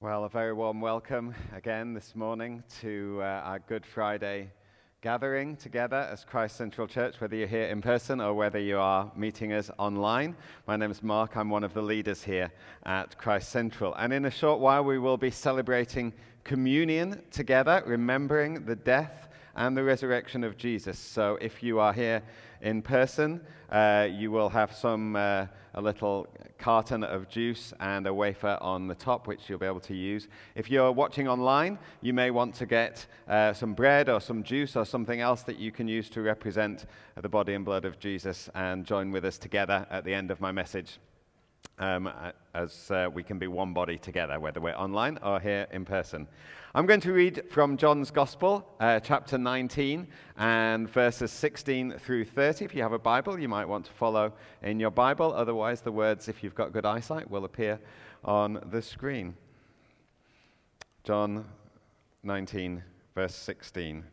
Well, a very warm welcome again this morning to uh, our Good Friday gathering together as Christ Central Church, whether you're here in person or whether you are meeting us online. My name is Mark. I'm one of the leaders here at Christ Central. And in a short while, we will be celebrating communion together, remembering the death and the resurrection of Jesus. So if you are here in person, uh, you will have some uh, a little carton of juice and a wafer on the top, which you'll be able to use. If you're watching online, you may want to get uh, some bread or some juice or something else that you can use to represent the body and blood of Jesus and join with us together at the end of my message. Um, as uh, we can be one body together, whether we're online or here in person. I'm going to read from John's Gospel, uh, chapter 19, and verses 16 through 30. If you have a Bible, you might want to follow in your Bible. Otherwise, the words, if you've got good eyesight, will appear on the screen. John 19, verse 16.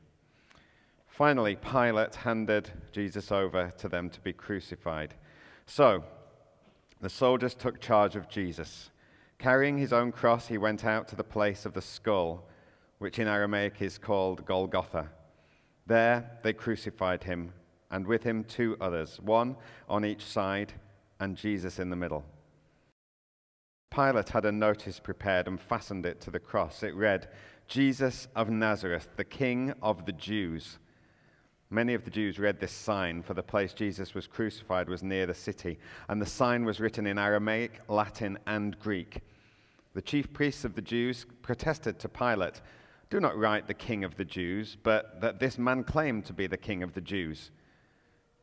Finally, Pilate handed Jesus over to them to be crucified. So, the soldiers took charge of Jesus. Carrying his own cross, he went out to the place of the skull, which in Aramaic is called Golgotha. There they crucified him, and with him two others, one on each side, and Jesus in the middle. Pilate had a notice prepared and fastened it to the cross. It read, Jesus of Nazareth, the King of the Jews. Many of the Jews read this sign, for the place Jesus was crucified was near the city, and the sign was written in Aramaic, Latin, and Greek. The chief priests of the Jews protested to Pilate, Do not write the King of the Jews, but that this man claimed to be the King of the Jews.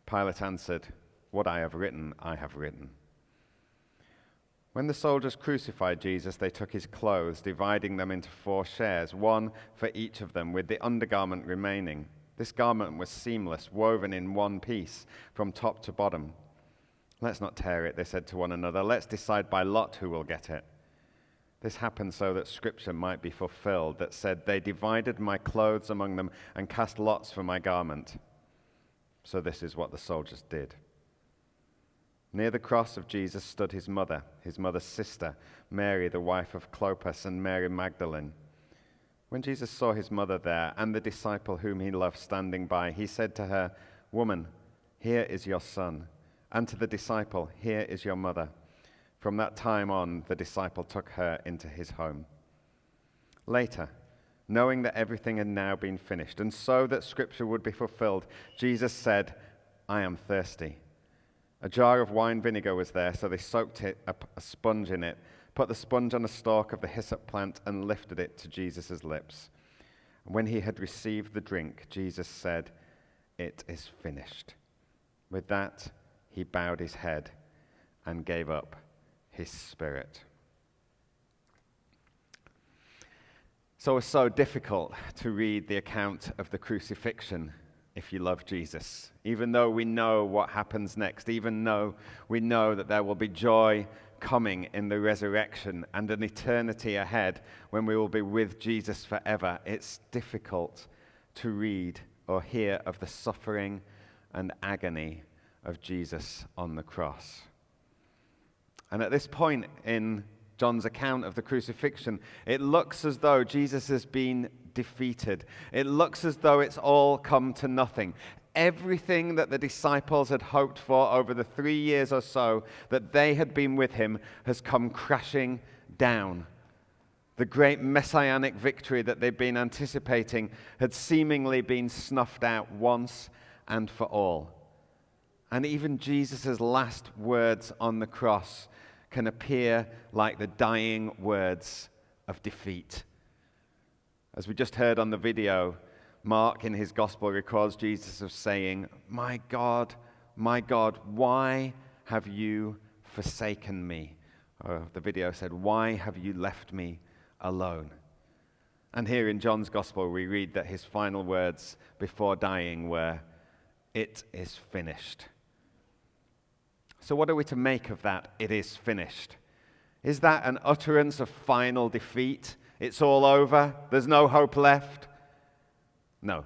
Pilate answered, What I have written, I have written. When the soldiers crucified Jesus, they took his clothes, dividing them into four shares, one for each of them, with the undergarment remaining. This garment was seamless, woven in one piece from top to bottom. Let's not tear it, they said to one another. Let's decide by lot who will get it. This happened so that scripture might be fulfilled that said, They divided my clothes among them and cast lots for my garment. So this is what the soldiers did. Near the cross of Jesus stood his mother, his mother's sister, Mary, the wife of Clopas, and Mary Magdalene. When Jesus saw his mother there and the disciple whom he loved standing by, he said to her, Woman, here is your son. And to the disciple, Here is your mother. From that time on, the disciple took her into his home. Later, knowing that everything had now been finished, and so that scripture would be fulfilled, Jesus said, I am thirsty. A jar of wine vinegar was there, so they soaked it, a, sponge in it put the sponge on a stalk of the hyssop plant, and lifted it to Jesus' lips. And when he had received the drink, Jesus said, It is finished. With that, he bowed his head and gave up his spirit. So it's so difficult to read the account of the crucifixion if you love Jesus. Even though we know what happens next, even though we know that there will be joy coming in the resurrection and an eternity ahead when we will be with Jesus forever, it's difficult to read or hear of the suffering and agony of Jesus on the cross. And at this point in John's account of the crucifixion, it looks as though Jesus has been defeated. It looks as though it's all come to nothing everything that the disciples had hoped for over the three years or so that they had been with him has come crashing down. The great messianic victory that they'd been anticipating had seemingly been snuffed out once and for all. And even Jesus' last words on the cross can appear like the dying words of defeat. As we just heard on the video, Mark in his gospel records Jesus as saying, My God, my God, why have you forsaken me? Or the video said, Why have you left me alone? And here in John's gospel, we read that his final words before dying were, It is finished. So, what are we to make of that? It is finished. Is that an utterance of final defeat? It's all over. There's no hope left. No,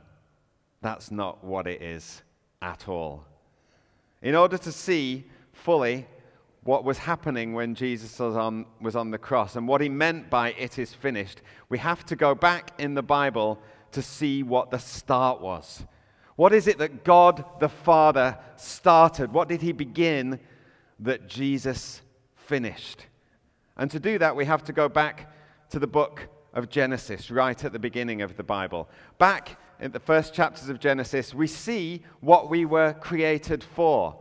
that's not what it is at all. In order to see fully what was happening when Jesus was on, was on the cross and what he meant by it is finished, we have to go back in the Bible to see what the start was. What is it that God the Father started? What did he begin that Jesus finished? And to do that, we have to go back to the book of Genesis, right at the beginning of the Bible. Back in the first chapters of Genesis, we see what we were created for.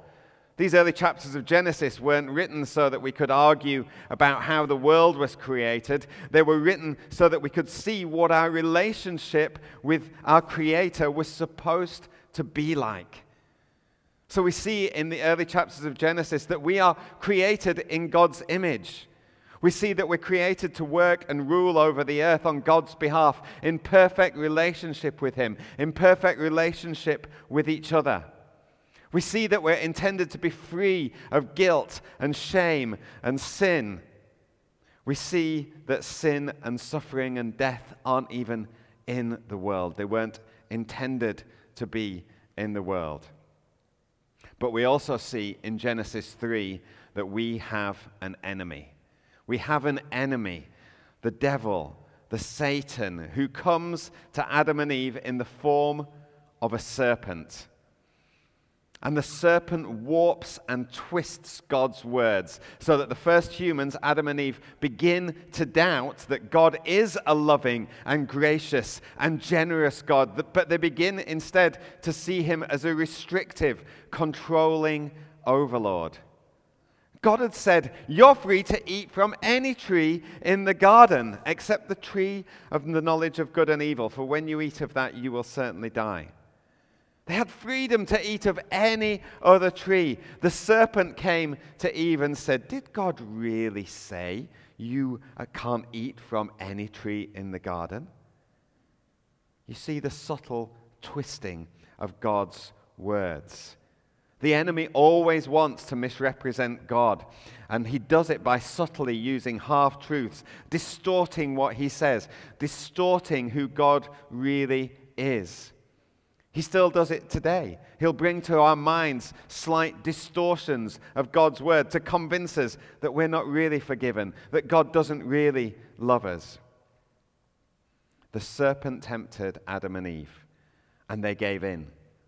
These early chapters of Genesis weren't written so that we could argue about how the world was created. They were written so that we could see what our relationship with our Creator was supposed to be like. So we see in the early chapters of Genesis that we are created in God's image. We see that we're created to work and rule over the earth on God's behalf in perfect relationship with Him, in perfect relationship with each other. We see that we're intended to be free of guilt and shame and sin. We see that sin and suffering and death aren't even in the world, they weren't intended to be in the world. But we also see in Genesis 3 that we have an enemy. We have an enemy, the devil, the Satan, who comes to Adam and Eve in the form of a serpent. And the serpent warps and twists God's words so that the first humans, Adam and Eve, begin to doubt that God is a loving and gracious and generous God, but they begin instead to see him as a restrictive, controlling overlord. God had said, You're free to eat from any tree in the garden except the tree of the knowledge of good and evil, for when you eat of that, you will certainly die. They had freedom to eat of any other tree. The serpent came to Eve and said, Did God really say you uh, can't eat from any tree in the garden? You see the subtle twisting of God's words. The enemy always wants to misrepresent God, and he does it by subtly using half truths, distorting what he says, distorting who God really is. He still does it today. He'll bring to our minds slight distortions of God's word to convince us that we're not really forgiven, that God doesn't really love us. The serpent tempted Adam and Eve, and they gave in.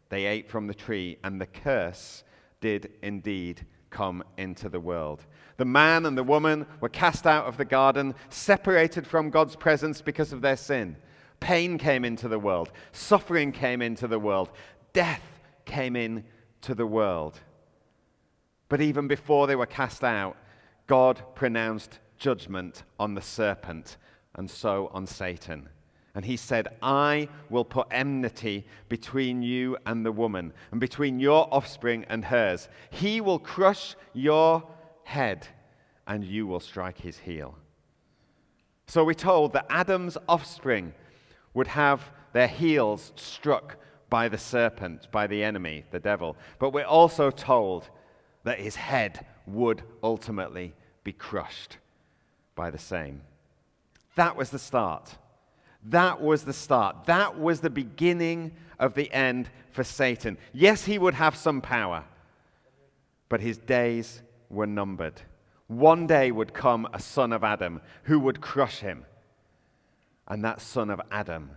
They ate from the tree, and the curse did indeed come into the world. The man and the woman were cast out of the garden, separated from God's presence because of their sin. Pain came into the world, suffering came into the world, death came into the world. But even before they were cast out, God pronounced judgment on the serpent and so on Satan. And he said, I will put enmity between you and the woman, and between your offspring and hers. He will crush your head, and you will strike his heel. So we're told that Adam's offspring would have their heels struck by the serpent, by the enemy, the devil. But we're also told that his head would ultimately be crushed by the same. That was the start. That was the start. That was the beginning of the end for Satan. Yes, he would have some power, but his days were numbered. One day would come a son of Adam who would crush him and that son of Adam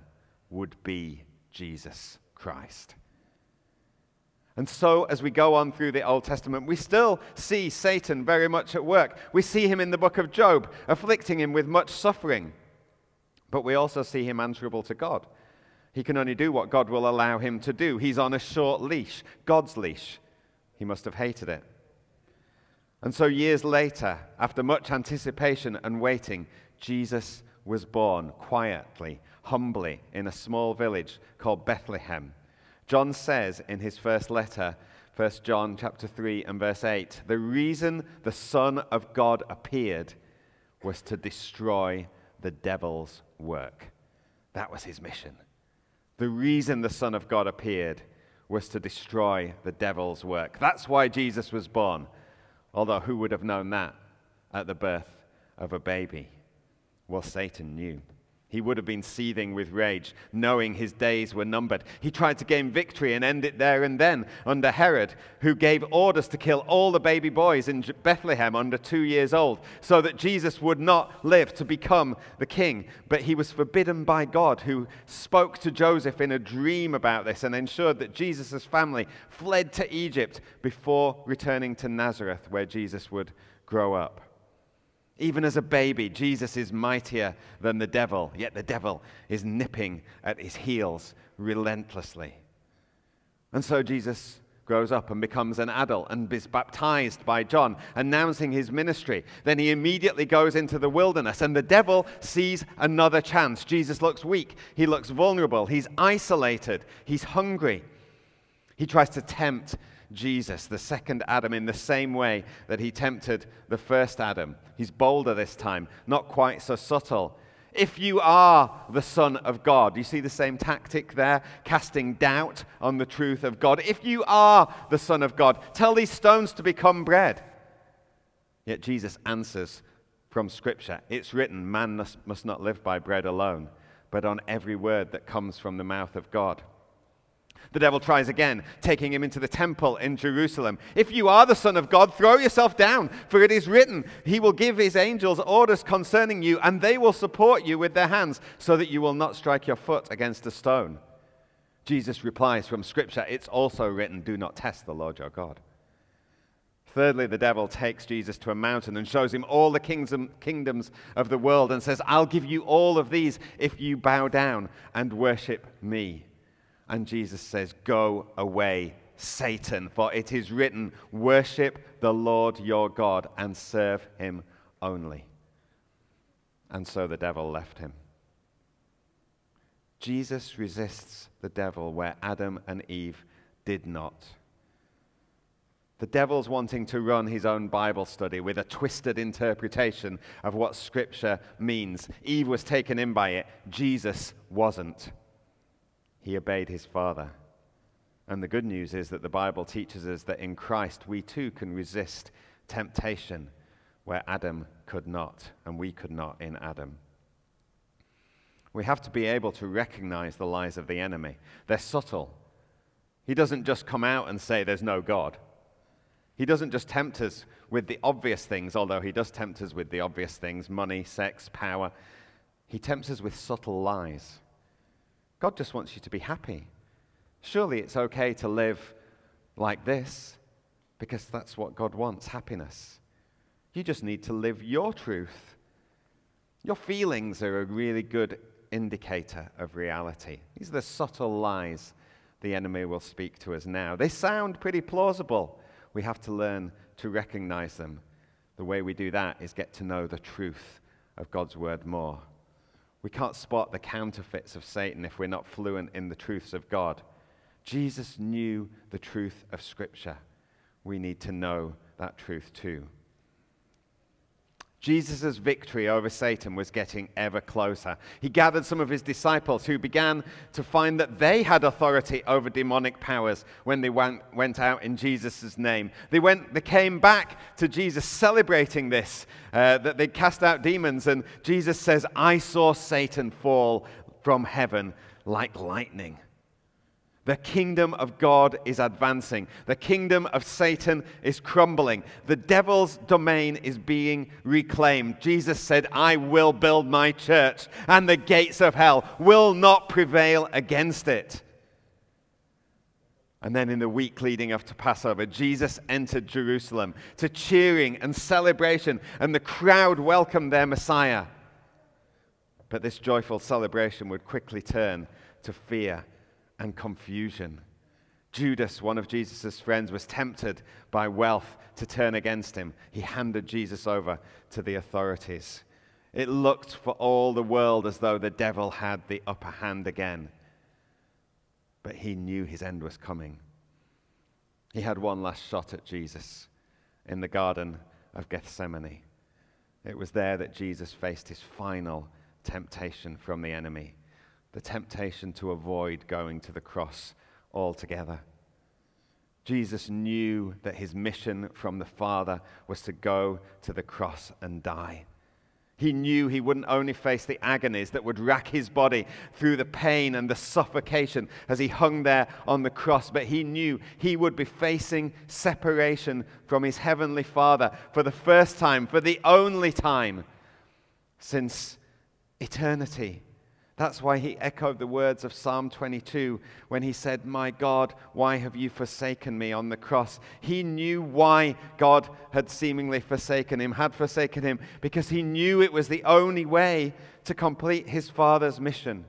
would be Jesus Christ. And so, as we go on through the Old Testament, we still see Satan very much at work. We see him in the book of Job, afflicting him with much suffering. But we also see him answerable to God. He can only do what God will allow him to do. He's on a short leash, God's leash. He must have hated it. And so, years later, after much anticipation and waiting, Jesus was born quietly, humbly, in a small village called Bethlehem. John says in his first letter, 1 John chapter 3 and verse 8, the reason the Son of God appeared was to destroy the devil's work. That was his mission. The reason the Son of God appeared was to destroy the devil's work. That's why Jesus was born. Although, who would have known that at the birth of a baby? Well, Satan knew. He would have been seething with rage, knowing his days were numbered. He tried to gain victory and end it there and then under Herod, who gave orders to kill all the baby boys in Bethlehem under two years old, so that Jesus would not live to become the king. But he was forbidden by God, who spoke to Joseph in a dream about this and ensured that Jesus' family fled to Egypt before returning to Nazareth, where Jesus would grow up. Even as a baby, Jesus is mightier than the devil, yet the devil is nipping at his heels relentlessly. And so Jesus grows up and becomes an adult and is baptized by John, announcing his ministry. Then he immediately goes into the wilderness, and the devil sees another chance. Jesus looks weak, he looks vulnerable, he's isolated, he's hungry. He tries to tempt Jesus, the second Adam, in the same way that he tempted the first Adam. He's bolder this time, not quite so subtle. If you are the Son of God, you see the same tactic there, casting doubt on the truth of God. If you are the Son of God, tell these stones to become bread. Yet Jesus answers from Scripture It's written, man must, must not live by bread alone, but on every word that comes from the mouth of God. The devil tries again, taking him into the temple in Jerusalem. If you are the Son of God, throw yourself down, for it is written, He will give His angels orders concerning you, and they will support you with their hands, so that you will not strike your foot against a stone. Jesus replies from Scripture, It's also written, Do not test the Lord your God. Thirdly, the devil takes Jesus to a mountain and shows him all the kingdoms of the world and says, I'll give you all of these if you bow down and worship me. And Jesus says, Go away, Satan, for it is written, Worship the Lord your God and serve him only. And so the devil left him. Jesus resists the devil where Adam and Eve did not. The devil's wanting to run his own Bible study with a twisted interpretation of what Scripture means. Eve was taken in by it, Jesus wasn't he obeyed his father. And the good news is that the Bible teaches us that in Christ we too can resist temptation where Adam could not, and we could not in Adam. We have to be able to recognize the lies of the enemy. They're subtle. He doesn't just come out and say there's no God. He doesn't just tempt us with the obvious things, although he does tempt us with the obvious things money, sex, power. He tempts us with subtle lies. God just wants you to be happy. Surely it's okay to live like this because that's what God wants happiness. You just need to live your truth. Your feelings are a really good indicator of reality. These are the subtle lies the enemy will speak to us now. They sound pretty plausible. We have to learn to recognize them. The way we do that is get to know the truth of God's word more. We can't spot the counterfeits of Satan if we're not fluent in the truths of God. Jesus knew the truth of Scripture. We need to know that truth too. Jesus' victory over Satan was getting ever closer. He gathered some of his disciples who began to find that they had authority over demonic powers when they went, went out in Jesus' name. They, went, they came back to Jesus celebrating this, uh, that they cast out demons, and Jesus says, I saw Satan fall from heaven like lightning. The kingdom of God is advancing. The kingdom of Satan is crumbling. The devil's domain is being reclaimed. Jesus said, I will build my church, and the gates of hell will not prevail against it. And then in the week leading up to Passover, Jesus entered Jerusalem to cheering and celebration, and the crowd welcomed their Messiah. But this joyful celebration would quickly turn to fear and confusion. Judas, one of Jesus' friends, was tempted by wealth to turn against him. He handed Jesus over to the authorities. It looked for all the world as though the devil had the upper hand again. But he knew his end was coming. He had one last shot at Jesus in the Garden of Gethsemane. It was there that Jesus faced his final temptation from the enemy the temptation to avoid going to the cross altogether. Jesus knew that his mission from the Father was to go to the cross and die. He knew he wouldn't only face the agonies that would rack his body through the pain and the suffocation as he hung there on the cross, but he knew he would be facing separation from his heavenly Father for the first time, for the only time since eternity. That's why he echoed the words of Psalm 22 when he said, My God, why have you forsaken me on the cross? He knew why God had seemingly forsaken him, had forsaken him, because he knew it was the only way to complete his Father's mission.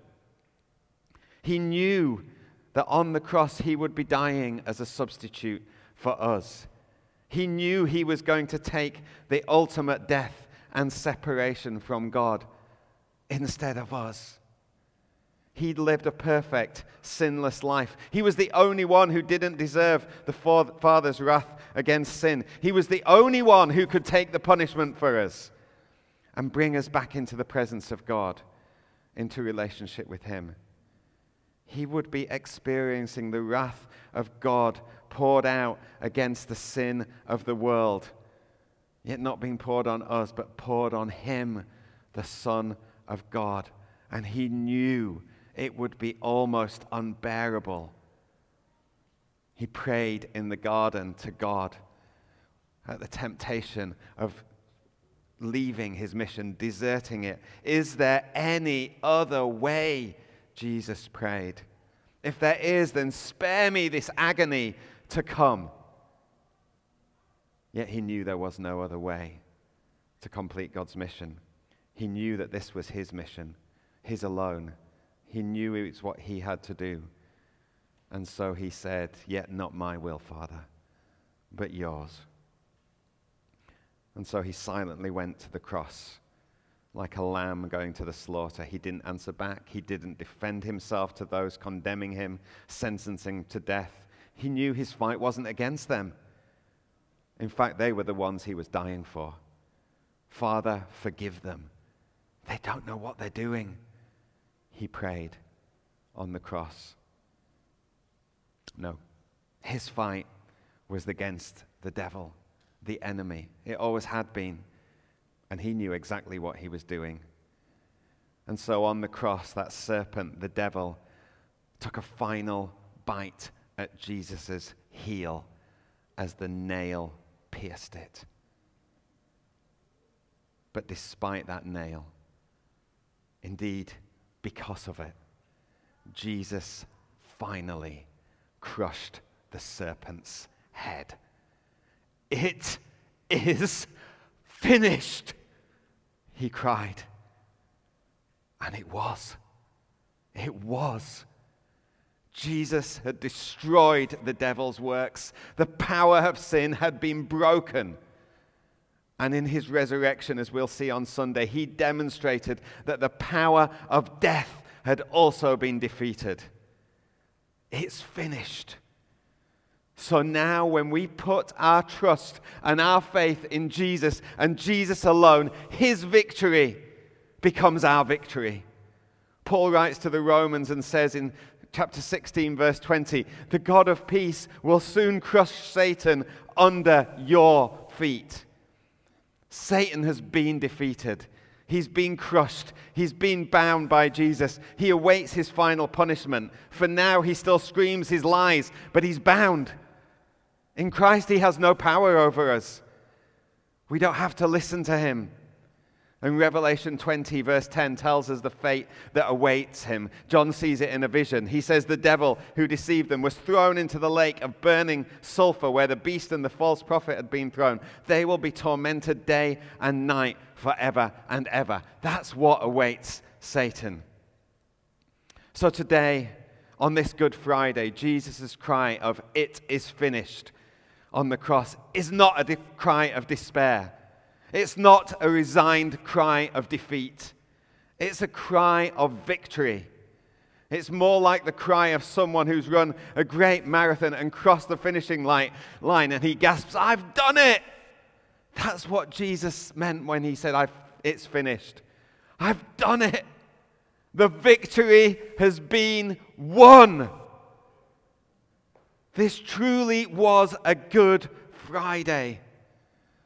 He knew that on the cross he would be dying as a substitute for us. He knew he was going to take the ultimate death and separation from God instead of us. He'd lived a perfect, sinless life. He was the only one who didn't deserve the Father's wrath against sin. He was the only one who could take the punishment for us and bring us back into the presence of God, into relationship with Him. He would be experiencing the wrath of God poured out against the sin of the world, yet not being poured on us, but poured on Him, the Son of God. And He knew it would be almost unbearable. He prayed in the garden to God at the temptation of leaving his mission, deserting it. Is there any other way? Jesus prayed. If there is, then spare me this agony to come. Yet he knew there was no other way to complete God's mission. He knew that this was his mission, his alone. He knew it was what he had to do. And so he said, Yet not my will, Father, but yours. And so he silently went to the cross like a lamb going to the slaughter. He didn't answer back. He didn't defend himself to those condemning him, sentencing to death. He knew his fight wasn't against them. In fact, they were the ones he was dying for. Father, forgive them. They don't know what they're doing he prayed on the cross. No, his fight was against the devil, the enemy. It always had been. And he knew exactly what he was doing. And so on the cross, that serpent, the devil, took a final bite at Jesus' heel as the nail pierced it. But despite that nail, indeed, because of it, Jesus finally crushed the serpent's head. It is finished, he cried. And it was. It was. Jesus had destroyed the devil's works. The power of sin had been broken. And in his resurrection, as we'll see on Sunday, he demonstrated that the power of death had also been defeated. It's finished. So now, when we put our trust and our faith in Jesus and Jesus alone, his victory becomes our victory. Paul writes to the Romans and says in chapter 16, verse 20, the God of peace will soon crush Satan under your feet. Satan has been defeated. He's been crushed. He's been bound by Jesus. He awaits his final punishment. For now, he still screams his lies, but he's bound. In Christ, he has no power over us. We don't have to listen to him. And Revelation 20, verse 10, tells us the fate that awaits him. John sees it in a vision. He says the devil who deceived them was thrown into the lake of burning sulfur where the beast and the false prophet had been thrown. They will be tormented day and night forever and ever. That's what awaits Satan. So today, on this Good Friday, Jesus' cry of, It is finished, on the cross is not a de- cry of despair it's not a resigned cry of defeat, it's a cry of victory. It's more like the cry of someone who's run a great marathon and crossed the finishing line, and he gasps, I've done it! That's what Jesus meant when he said, It's finished. I've done it. The victory has been won. This truly was a good Friday.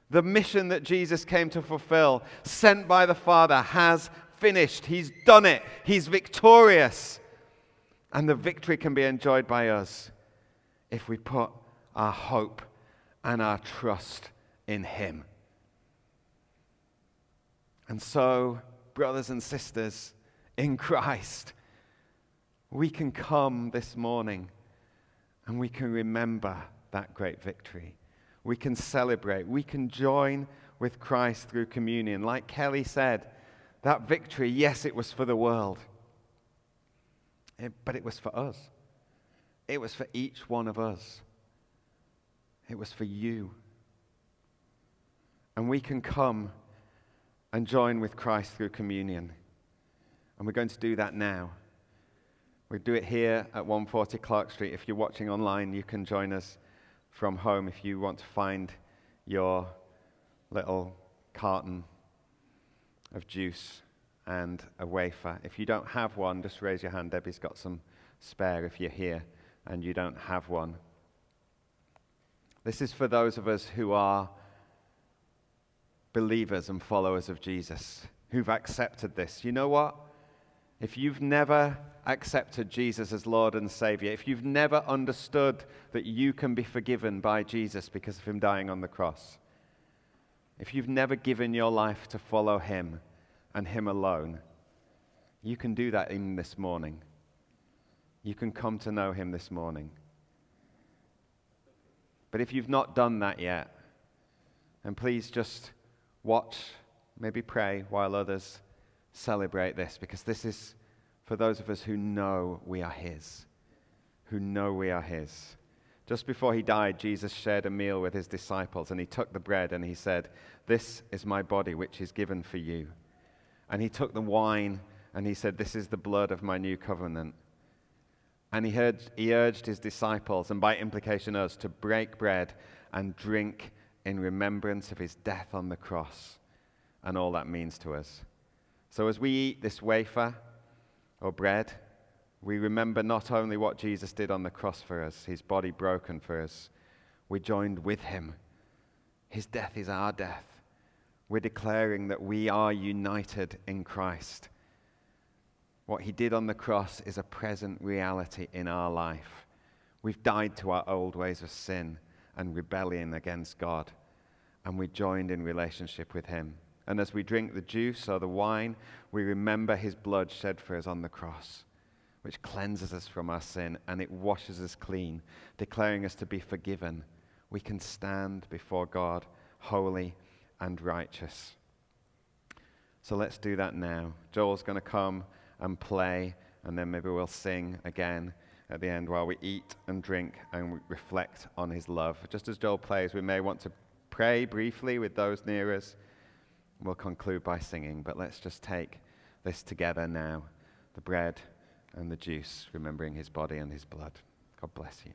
The mission that Jesus came to fulfill, sent by the Father, has finished. He's done it. He's victorious. And the victory can be enjoyed by us if we put our hope and our trust in Him. And so, brothers and sisters in Christ, we can come this morning and we can remember that great victory. We can celebrate. We can join with Christ through communion. Like Kelly said, that victory, yes, it was for the world, it, but it was for us. It was for each one of us. It was for you. And we can come and join with Christ through communion. And we're going to do that now. We do it here at 140 Clark Street. If you're watching online, you can join us from home if you want to find your little carton of juice and a wafer. If you don't have one, just raise your hand. Debbie's got some spare if you're here and you don't have one. This is for those of us who are believers and followers of Jesus, who've accepted this. You know what? If you've never accepted Jesus as Lord and Savior, if you've never understood that you can be forgiven by Jesus because of Him dying on the cross, if you've never given your life to follow Him and Him alone, you can do that in this morning. You can come to know Him this morning. But if you've not done that yet, then please just watch, maybe pray while others celebrate this because this is for those of us who know we are His, who know we are His. Just before he died, Jesus shared a meal with his disciples, and he took the bread and he said, This is my body, which is given for you. And he took the wine and he said, This is the blood of my new covenant. And he urged, he urged his disciples, and by implication us, to break bread and drink in remembrance of his death on the cross and all that means to us. So as we eat this wafer or bread, we remember not only what Jesus did on the cross for us, his body broken for us, we joined with him. His death is our death. We're declaring that we are united in Christ. What he did on the cross is a present reality in our life. We've died to our old ways of sin and rebellion against God, and we joined in relationship with him. And as we drink the juice or the wine, we remember his blood shed for us on the cross, which cleanses us from our sin and it washes us clean, declaring us to be forgiven. We can stand before God holy and righteous. So let's do that now. Joel's going to come and play, and then maybe we'll sing again at the end while we eat and drink and reflect on his love. Just as Joel plays, we may want to pray briefly with those near us. We'll conclude by singing, but let's just take this together now the bread and the juice, remembering his body and his blood. God bless you.